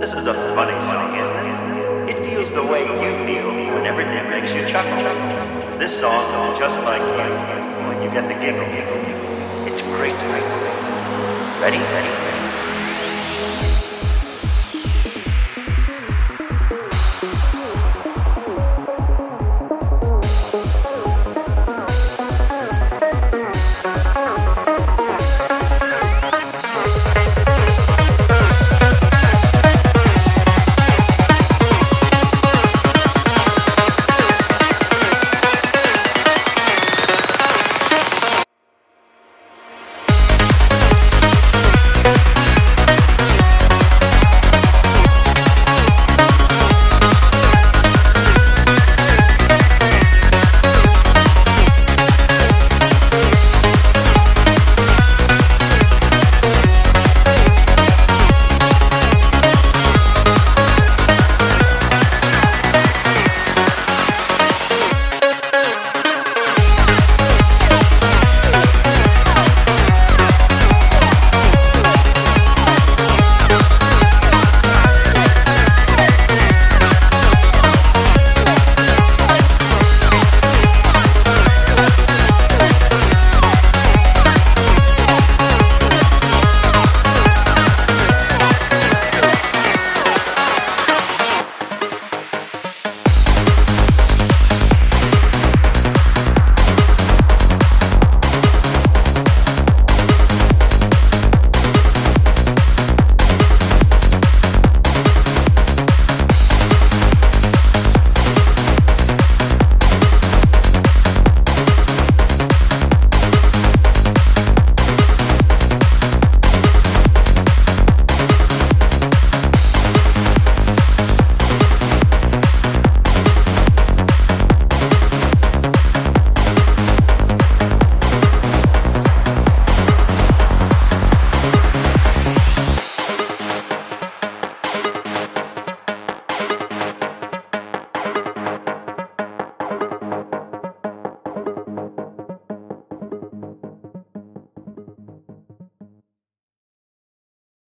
This is a funny song, isn't it? It feels the way you feel when everything makes you chuckle. This song is just like you when you get the giggle. It's great. Ready? Ready?